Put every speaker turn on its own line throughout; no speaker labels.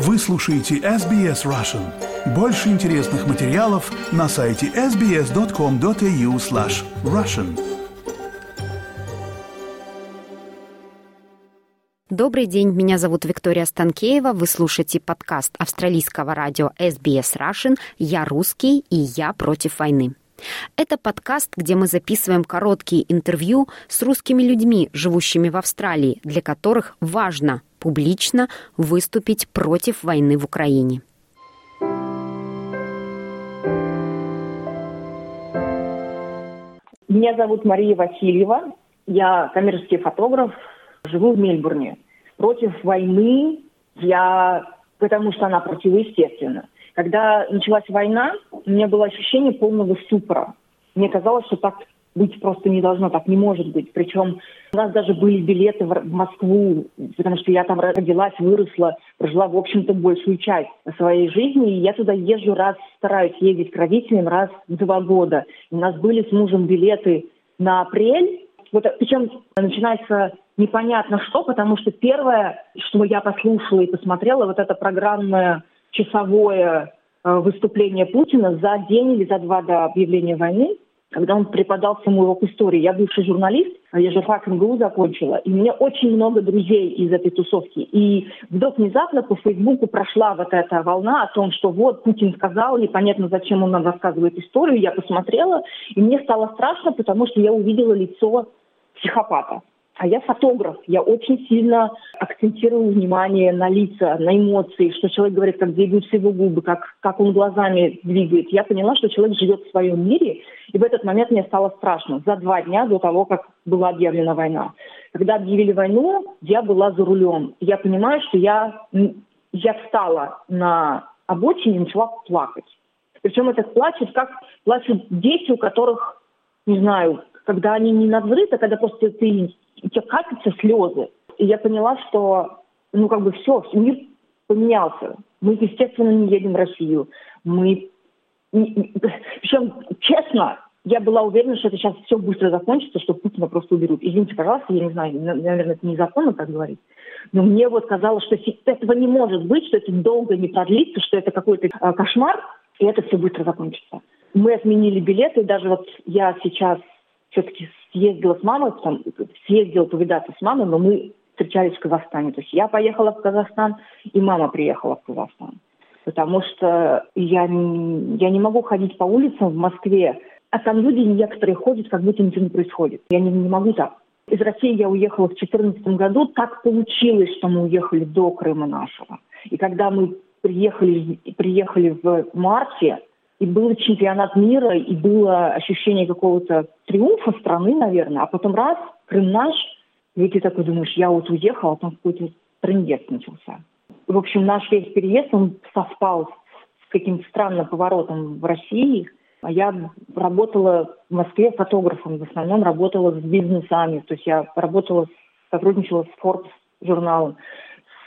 Вы слушаете SBS Russian. Больше интересных материалов на сайте sbs.com.au slash russian.
Добрый день, меня зовут Виктория Станкеева. Вы слушаете подкаст австралийского радио SBS Russian «Я русский и я против войны». Это подкаст, где мы записываем короткие интервью с русскими людьми, живущими в Австралии, для которых важно публично выступить против войны в Украине.
Меня зовут Мария Васильева. Я коммерческий фотограф, живу в Мельбурне. Против войны я, потому что она противоестественна. Когда началась война, у меня было ощущение полного ступора. Мне казалось, что так быть просто не должно, так не может быть. Причем у нас даже были билеты в Москву, потому что я там родилась, выросла, прожила, в общем-то, большую часть своей жизни. И я туда езжу раз, стараюсь ездить к родителям раз в два года. У нас были с мужем билеты на апрель. Вот, причем начинается непонятно что, потому что первое, что я послушала и посмотрела, вот это программное часовое э, выступление Путина за день или за два до объявления войны, когда он преподал всему урок истории. Я бывший журналист, я же фак МГУ закончила, и у меня очень много друзей из этой тусовки. И вдруг внезапно по Фейсбуку прошла вот эта волна о том, что вот Путин сказал, непонятно зачем он нам рассказывает историю. Я посмотрела, и мне стало страшно, потому что я увидела лицо психопата. А я фотограф, я очень сильно акцентирую внимание на лица, на эмоции, что человек говорит, как двигаются его губы, как, как он глазами двигает. Я поняла, что человек живет в своем мире, и в этот момент мне стало страшно. За два дня до того, как была объявлена война. Когда объявили войну, я была за рулем. Я понимаю, что я, я встала на обочине и начала плакать. Причем это плачет, как плачут дети, у которых, не знаю, когда они не на взрыв, а когда просто ты у тебя катятся слезы. И я поняла, что, ну, как бы все, мир поменялся. Мы, естественно, не едем в Россию. Мы... Причем, честно, я была уверена, что это сейчас все быстро закончится, что Путина просто уберут. Извините, пожалуйста, я не знаю, наверное, это незаконно так говорить. Но мне вот казалось, что этого не может быть, что это долго не продлится, что это какой-то а, кошмар, и это все быстро закончится. Мы отменили билеты, даже вот я сейчас все-таки съездила с мамой, потом съездила повидаться с мамой, но мы встречались в Казахстане. То есть я поехала в Казахстан, и мама приехала в Казахстан. Потому что я, я не могу ходить по улицам в Москве, а там люди некоторые ходят, как будто ничего не происходит. Я не, не могу так. Из России я уехала в 2014 году. Так получилось, что мы уехали до Крыма нашего. И когда мы приехали, приехали в марте, и был чемпионат мира, и было ощущение какого-то триумфа страны, наверное, а потом раз, Крым наш, и ты такой думаешь, я вот уехал, а там какой-то трендец начался. В общем, наш весь переезд, он совпал с каким-то странным поворотом в России. А я работала в Москве фотографом, в основном работала с бизнесами, то есть я работала, сотрудничала с Forbes журналом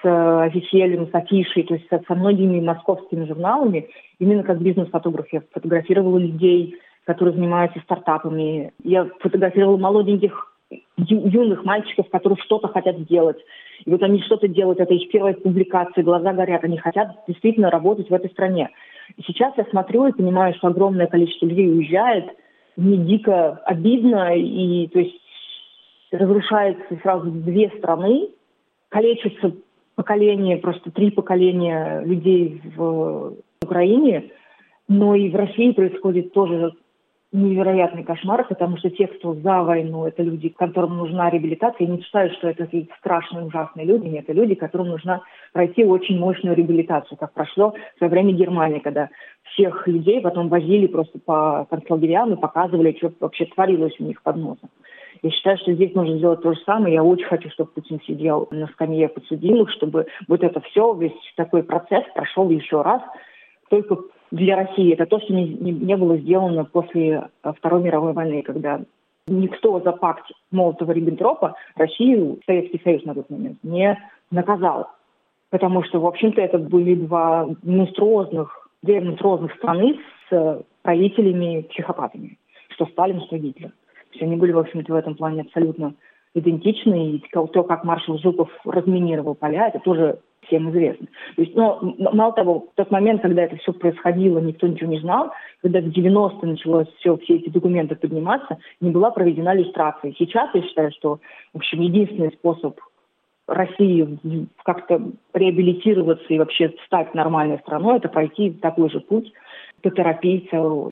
с Весельем, с Афишей, то есть со многими московскими журналами, именно как бизнес-фотограф. Я фотографировала людей, которые занимаются стартапами. Я фотографировала молоденьких юных мальчиков, которые что-то хотят сделать. И вот они что-то делают, это их первая публикация, глаза горят, они хотят действительно работать в этой стране. И сейчас я смотрю и понимаю, что огромное количество людей уезжает, мне дико обидно, и то есть разрушается сразу две страны, калечится поколение, просто три поколения людей в Украине, но и в России происходит тоже невероятный кошмар, потому что те, кто за войну, это люди, которым нужна реабилитация. Я не считаю, что это какие-то страшные, ужасные люди. Нет, это люди, которым нужно пройти очень мощную реабилитацию, как прошло в свое время Германии, когда всех людей потом возили просто по концлагерям и показывали, что вообще творилось у них под носом. Я считаю, что здесь нужно сделать то же самое. Я очень хочу, чтобы Путин сидел на скамье подсудимых, чтобы вот это все, весь такой процесс прошел еще раз. Только для России это то, что не, не, не было сделано после э, Второй мировой войны, когда никто за пакт Молотова-Риббентропа Россию, Советский Союз на тот момент, не наказал. Потому что, в общем-то, это были два монструозных, две монструозных страны с э, правителями-психопатами, что Сталин, что Гитлер. Все они были, в общем-то, в этом плане абсолютно идентичны. И то, как маршал Жуков разминировал поля, это тоже всем известно. То есть, но мало того, в тот момент, когда это все происходило, никто ничего не знал, когда в 90-е началось все, все эти документы подниматься, не была проведена иллюстрация. Сейчас я считаю, что, в общем, единственный способ России как-то реабилитироваться и вообще стать нормальной страной, это пройти такой же путь по терапии целого